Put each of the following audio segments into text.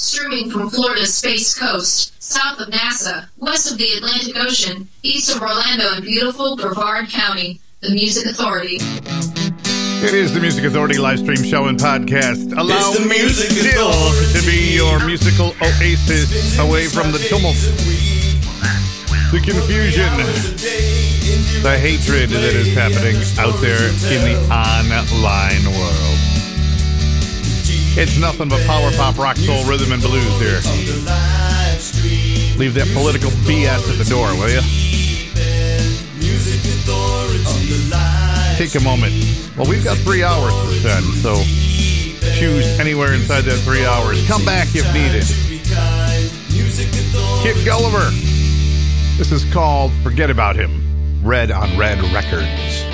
Streaming from Florida's Space Coast, south of NASA, west of the Atlantic Ocean, east of Orlando and beautiful Brevard County, the Music Authority. It is the Music Authority live stream show and podcast. Allow It's the Music still Authority. to be your musical oasis away from the tumult, the confusion, the hatred that is happening out there in the online world. It's nothing but power pop, rock, soul, rhythm, and blues here. Leave that political BS at the door, will you? Take a moment. Well, we've got three hours to spend, so choose anywhere inside that three hours. Come back if needed. Kid Gulliver. This is called Forget About Him. Red on Red Records.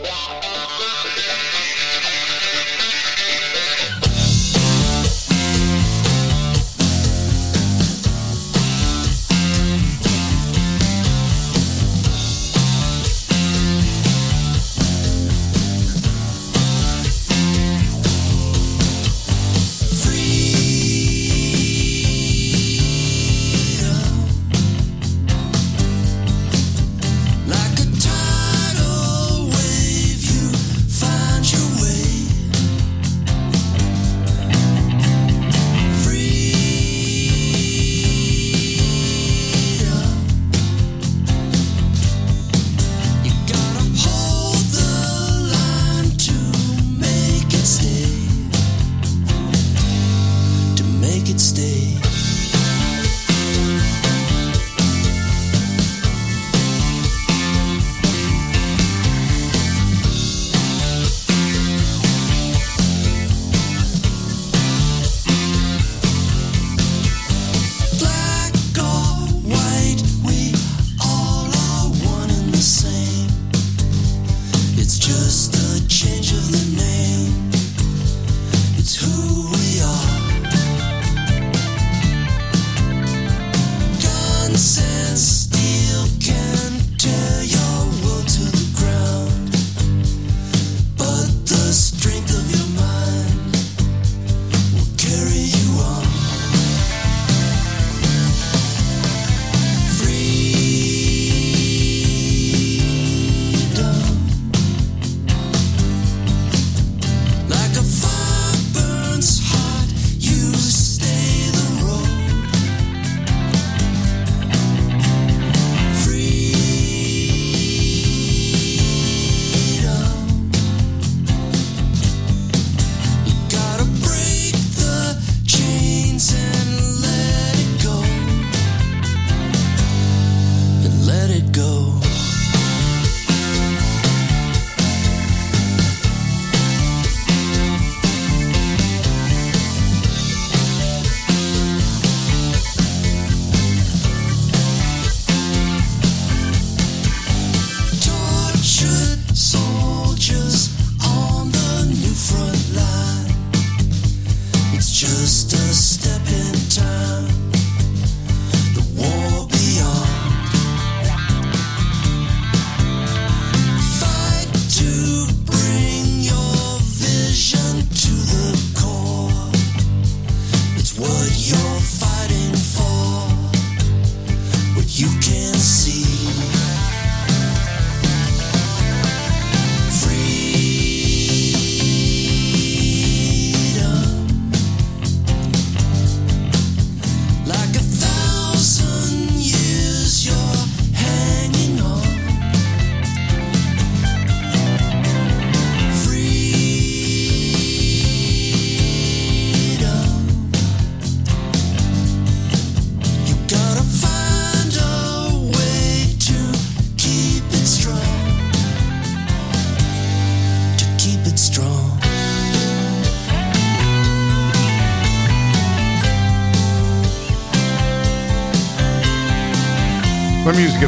Yeah.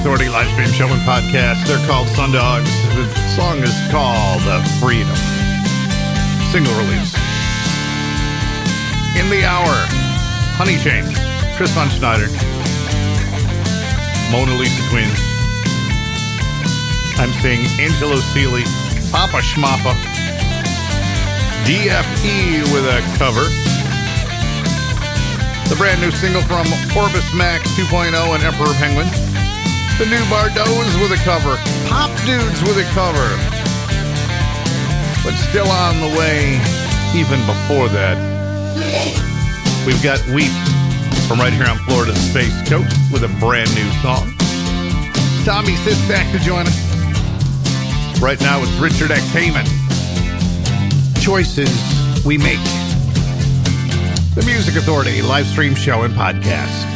Authority live stream show and podcast. They're called Sundogs. The song is called uh, Freedom. Single release. In the Hour. Honey Chain. Chris Von Sneidern. Mona Lisa Twins. I'm seeing Angelo Seeley. Papa Schmappa. DFE with a cover. The brand new single from Orbis Max 2.0 and Emperor Penguin. The new Bardos with a cover. Pop Dudes with a cover. But still on the way, even before that, we've got Weep from right here on Florida's Space Coast with a brand new song. Tommy sits back to join us. Right now it's Richard X. Heyman. Choices we make. The Music Authority live stream show and podcast.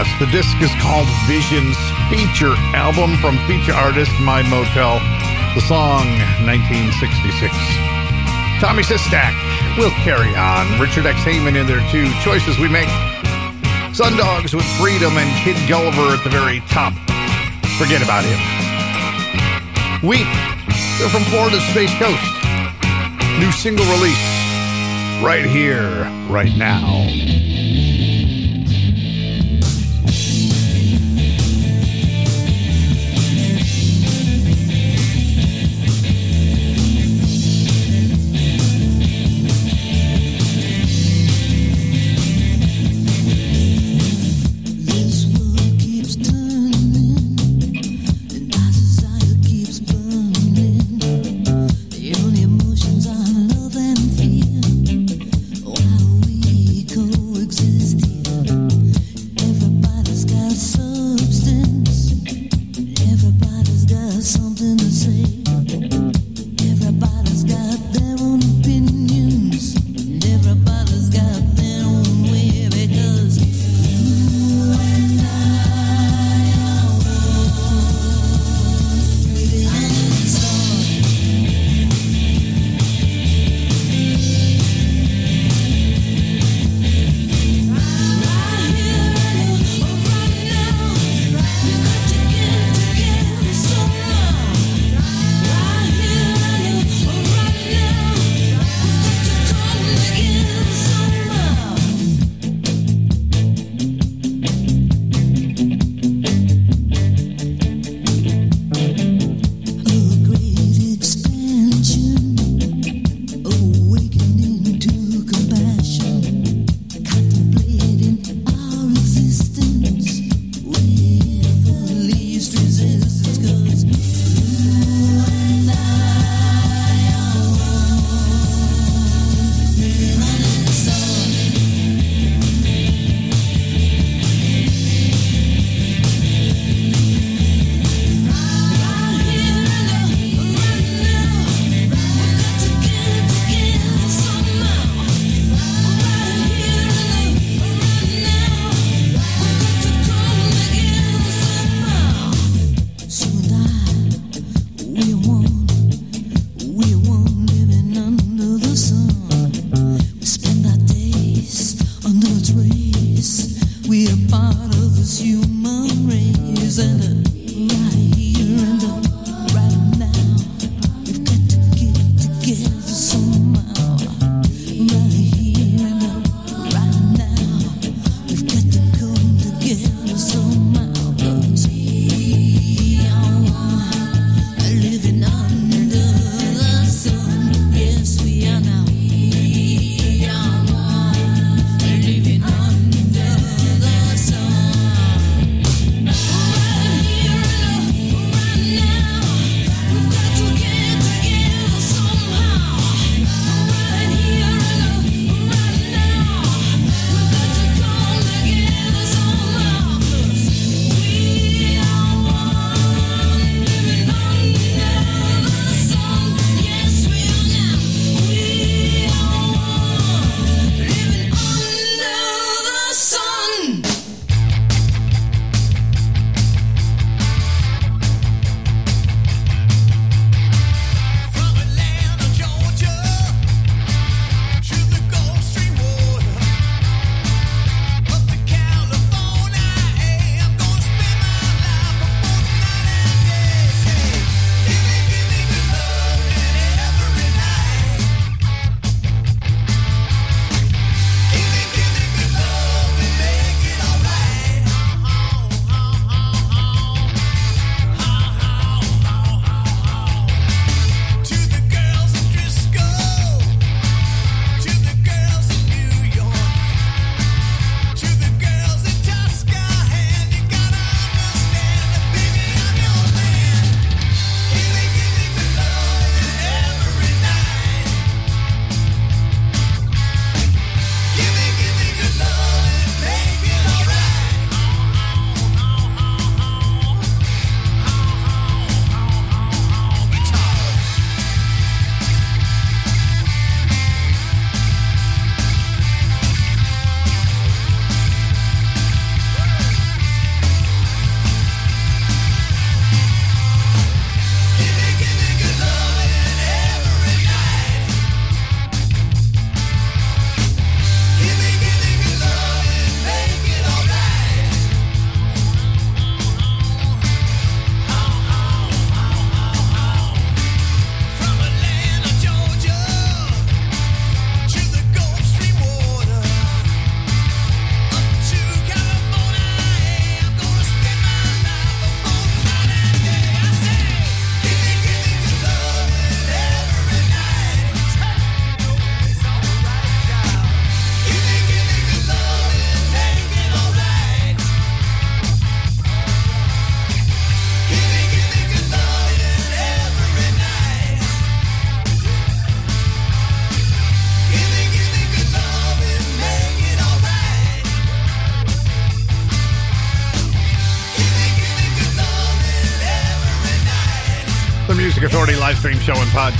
The disc is called Visions Feature Album from feature artist My Motel. The song 1966. Tommy Sistak, We'll Carry On, Richard X. Heyman in there too. Choices we make. Sundogs with Freedom and Kid Gulliver at the very top. Forget about him. We. They're from Florida's Space Coast. New single release. Right here, right now.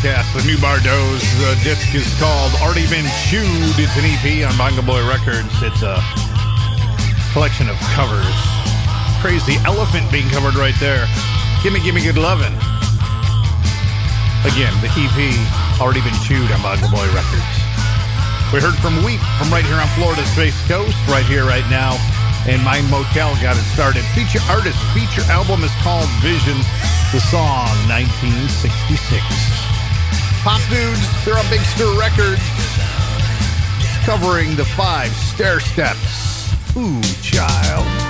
Podcast. The new Bardo's uh, disc is called Already Been Chewed. It's an EP on Bongo Boy Records. It's a collection of covers. Crazy Elephant being covered right there. Gimme, gimme good lovin'. Again, the EP Already Been Chewed on Bongo Boy Records. We heard from Weep from right here on Florida's Space Coast, right here, right now. And My Motel got it started. Feature artist, feature album is called Vision The song 1966. Pop Dudes, they're on Big Stir Records. Covering the five stair steps. Ooh, child.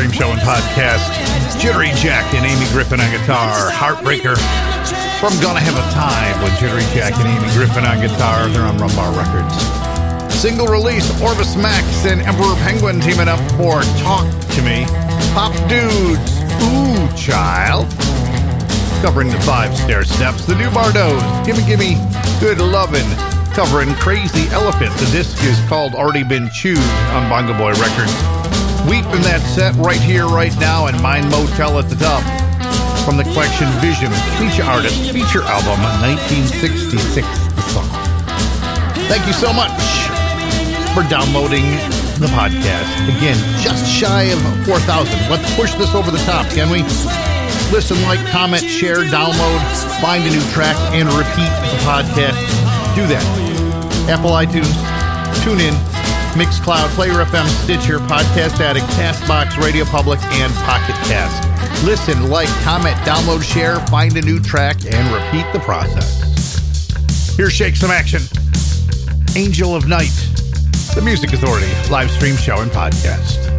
Stream show and podcast. Jittery Jack and Amy Griffin on guitar. Heartbreaker from Gonna Have a Time with Jittery Jack and Amy Griffin on guitar. They're on Rumbar Records. Single release Orvis Max and Emperor Penguin teaming up for Talk to Me. Pop Dudes. Ooh, child. Covering the Five Stairsteps. The new Bardos. Gimme Gimme Good Lovin'. Covering Crazy Elephant. The disc is called Already Been Chewed on Bongo Boy Records. Weep in that set right here, right now, and Mind Motel at the top. From the collection Vision, feature artist, feature album, 1966, the song. Thank you so much for downloading the podcast. Again, just shy of 4,000. Let's push this over the top, can we? Listen, like, comment, share, download, find a new track, and repeat the podcast. Do that. Apple iTunes, tune in, Mixcloud, Player FM, Stitcher, Podcast Addict, Castbox, Radio Public, and Pocket Cast. Listen, like, comment, download, share, find a new track, and repeat the process. Here's Shake Some Action. Angel of Night, the Music Authority live stream show and podcast.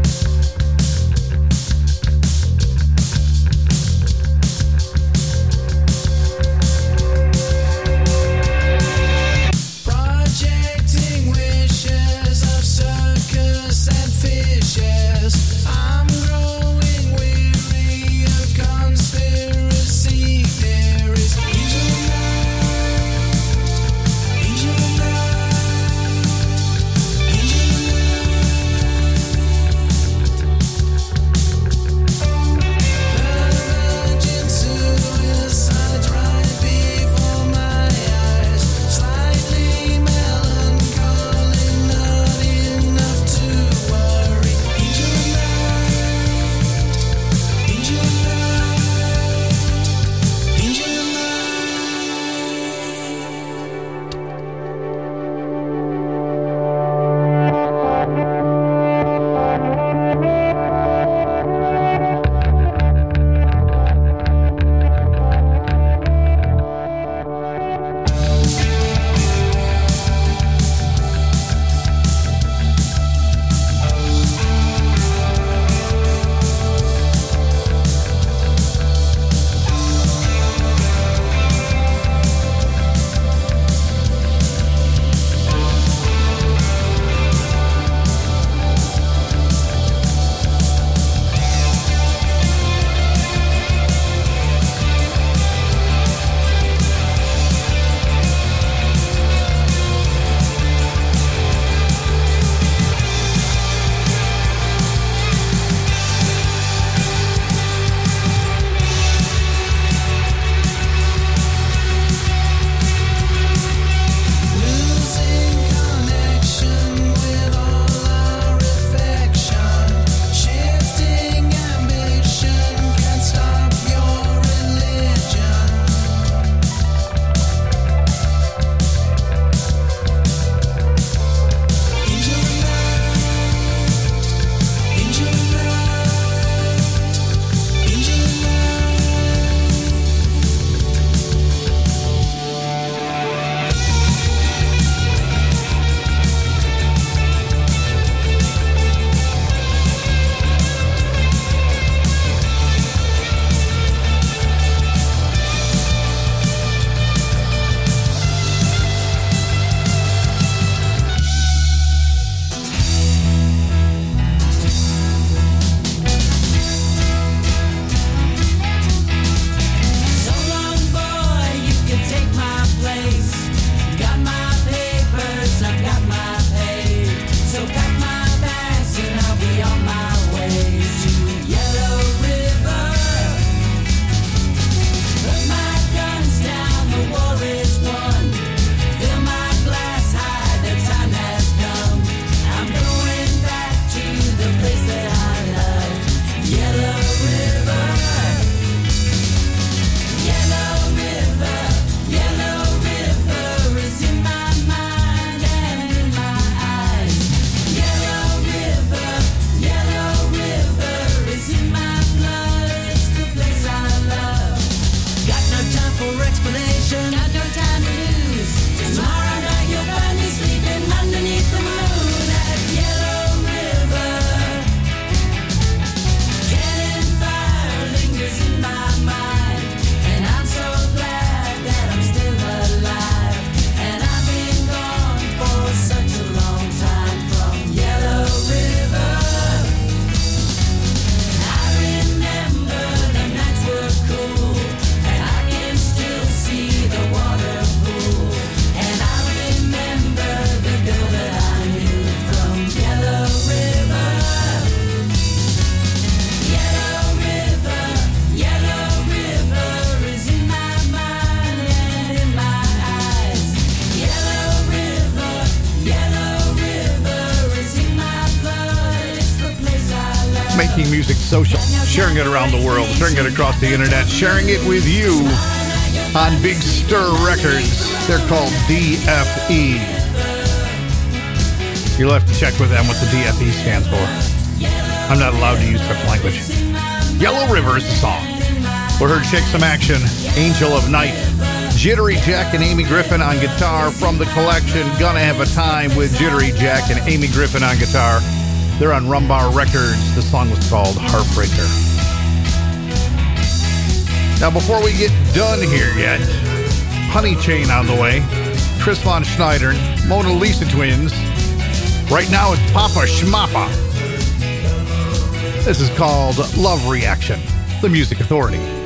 Sharing it across the internet, sharing it with you on Big Stir Records. They're called DFE. You'll have to check with them what the DFE stands for. I'm not allowed to use such language. Yellow River is the song. We heard Shake Some Action, Angel of Night, Jittery Jack and Amy Griffin on guitar from the collection Gonna Have a Time with Jittery Jack and Amy Griffin on guitar. They're on Rumbar Records. The song was called Heartbreaker. Now, before we get done here yet, Honey Chain on the way, Chris Von Sneidern, Mona Lisa twins. Right now it's Papa Schmappa. This is called Love Reaction, the Music Authority.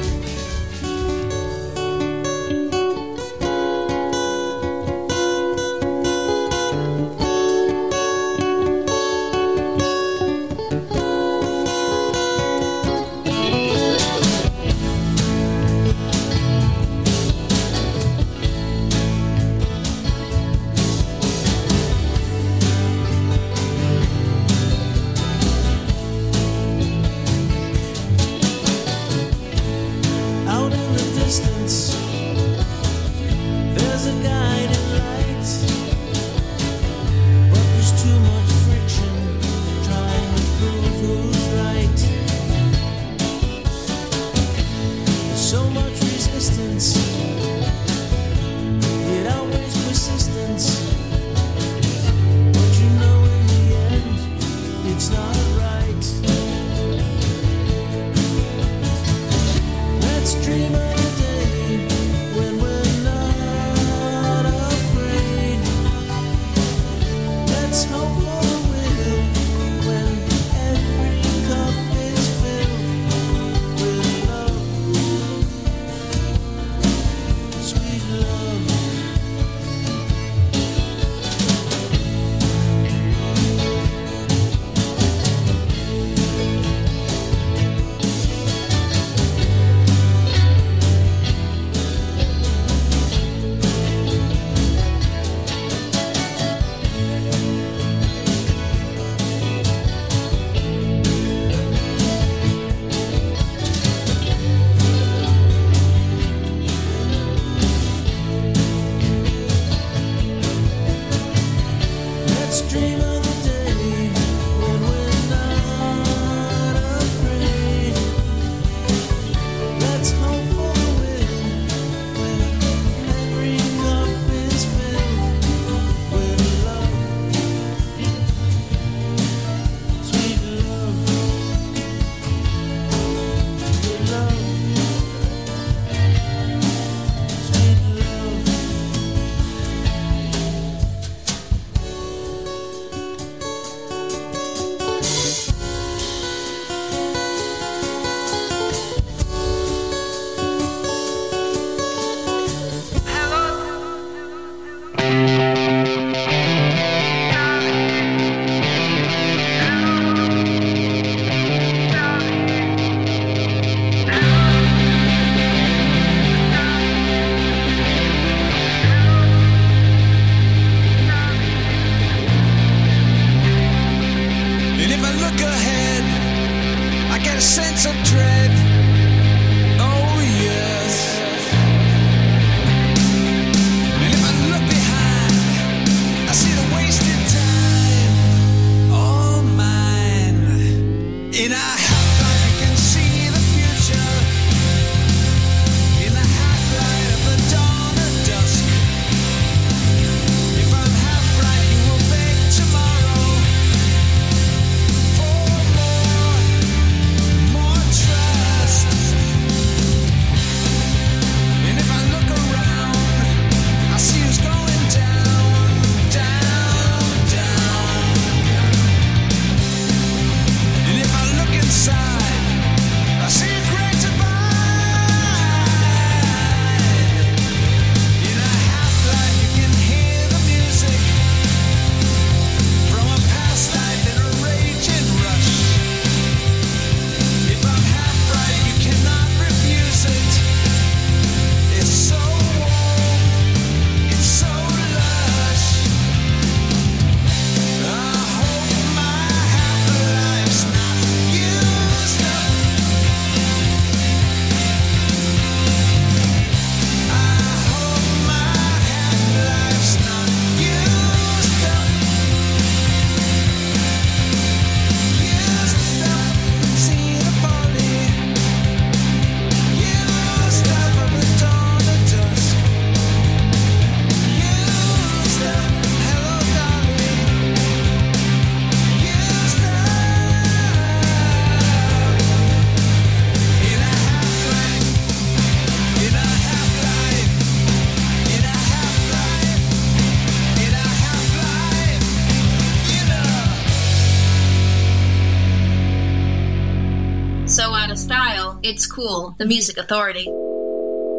The Music Authority.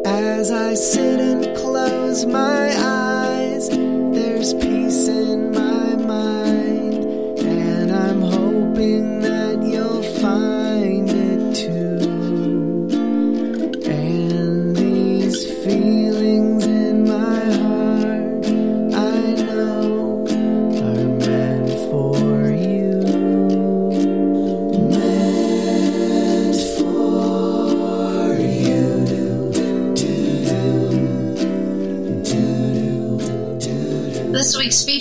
As I sit and close my eyes, there's peace. In-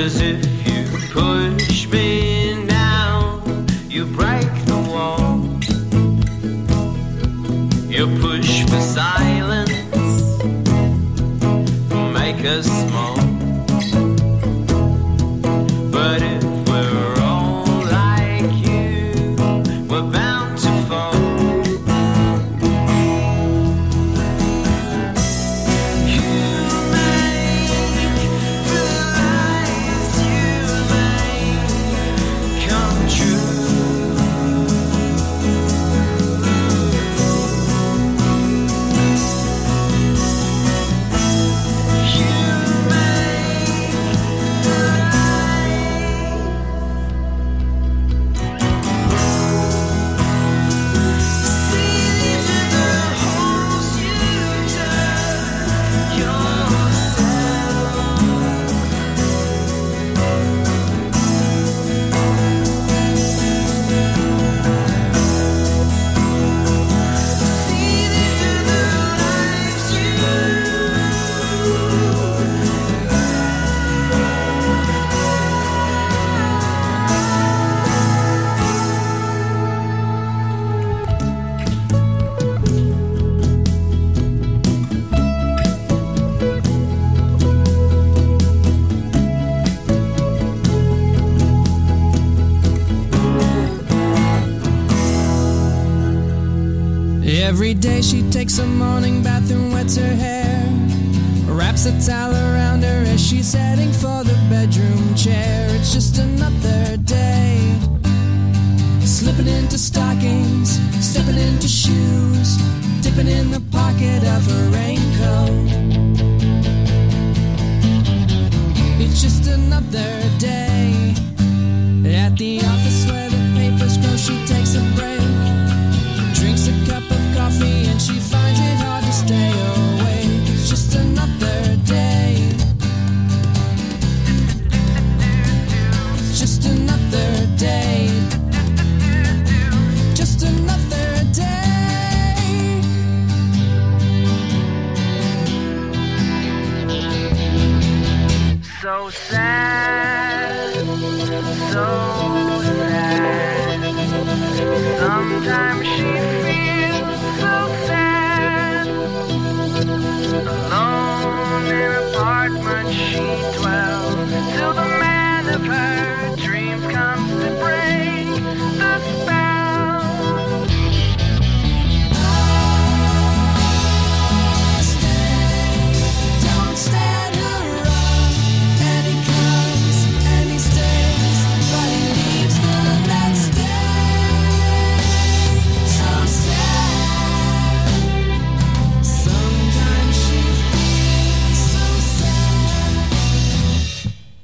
Cause if you push me takes a morning bath and wets her hair. Wraps a towel around her as she's heading for the bedroom chair. It's just another day. Slipping into stockings, stepping into shoes, dipping in the pocket of her raincoat. It's just another day at the office.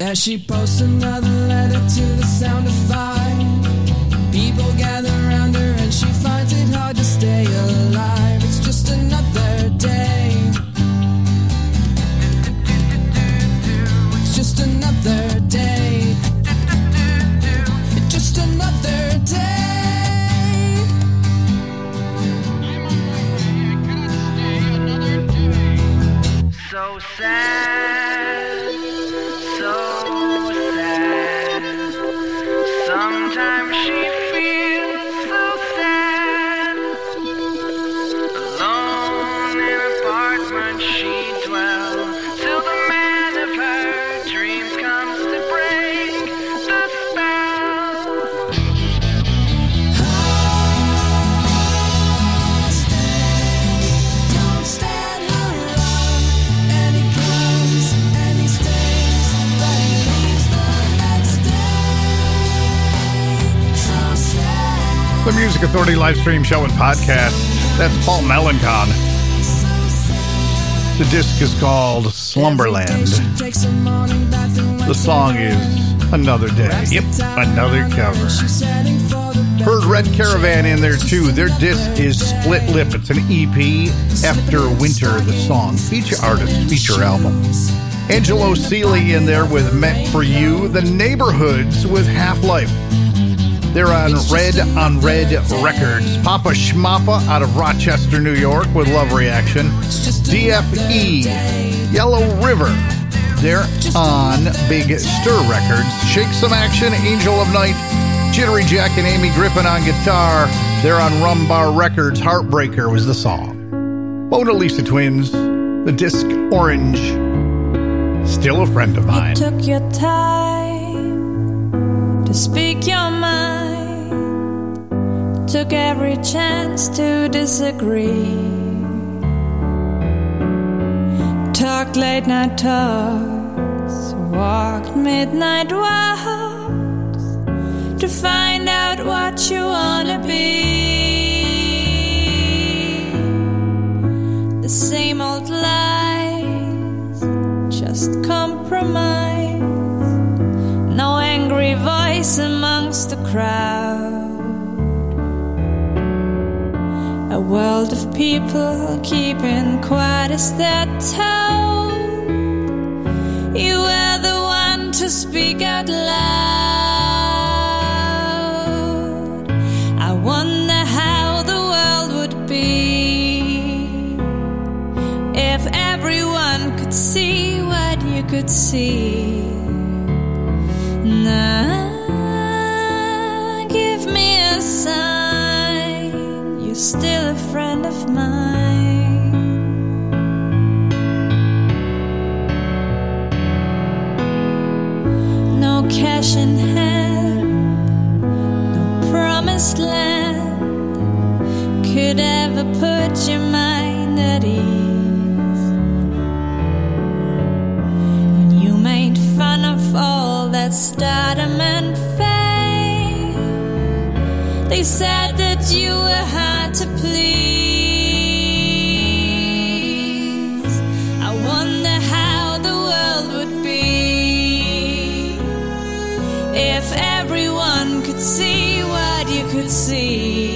As she posts another letter to the sound of five, Authority live stream show and podcast. That's Paul Melancon. The disc is called Slumberland. The song is Another Day. Yep, another cover. Heard Red Caravan in there too. Their disc is Split Lip. It's an EP after Winter, the song. Feature artist, feature album. Angelo Seeley in there with Meant for You. The Neighborhoods with Half Life. They're on Red on Red Records. Papa Schmappa out of Rochester, New York with Love Reaction. DFE, Yellow River. They're on Big Stir Records. Shake Some Action, Angel of Night, Jittery Jack and Amy Griffin on guitar. They're on Rumbar Records. Heartbreaker was the song. Mona Lisa Twins, the disc Orange. Still a friend of mine. took your time to speak your mind. Took every chance to disagree. Talked late night talks, walked midnight walks to find out what you wanna be. The same old lies just compromise. No angry voice amongst the crowd. A world of people keeping quiet as they're. You were the one to speak out loud. I wonder how the world would be if everyone could see what you could see. Put your mind at ease. When you made fun of all that stardom and fame, they said that you were hard to please. I wonder how the world would be if everyone could see what you could see.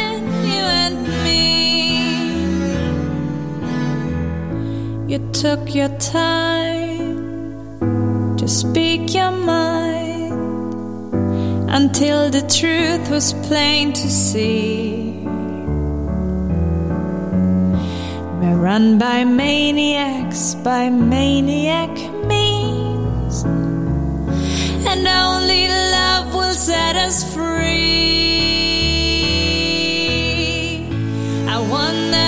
took your time to speak your mind until the truth was plain to see. We're run by maniacs, by maniac means, and only love will set us free. I wonder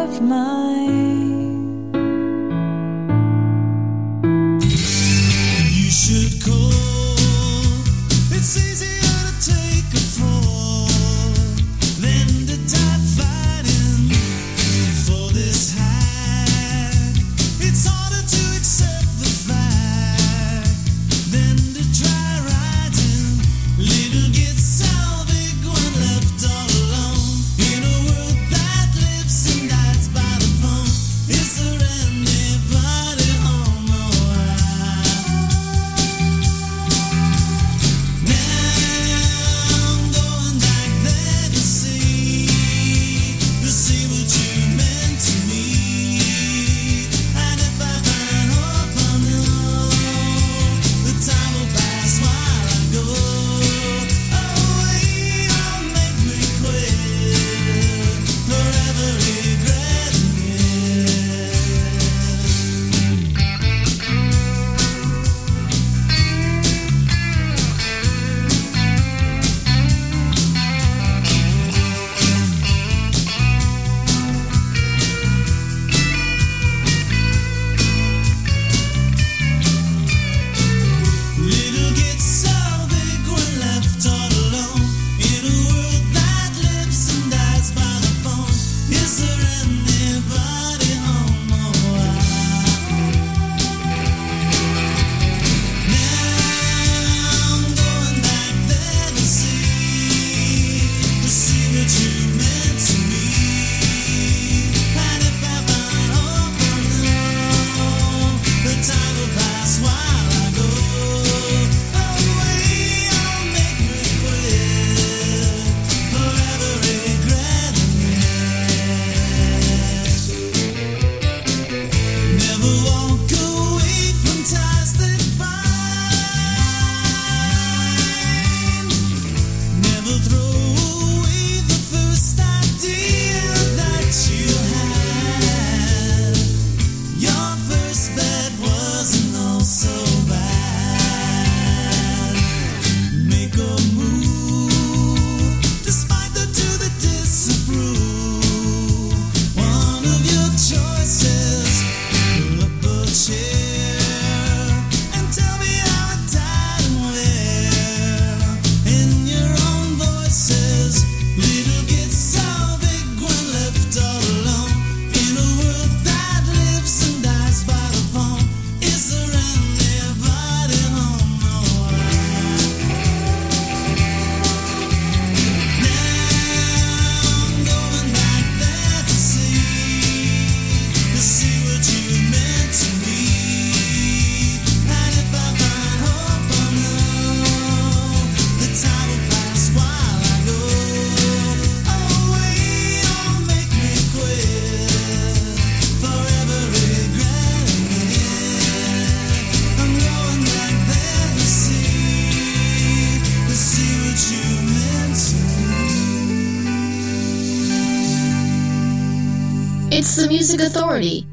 of mine. Authority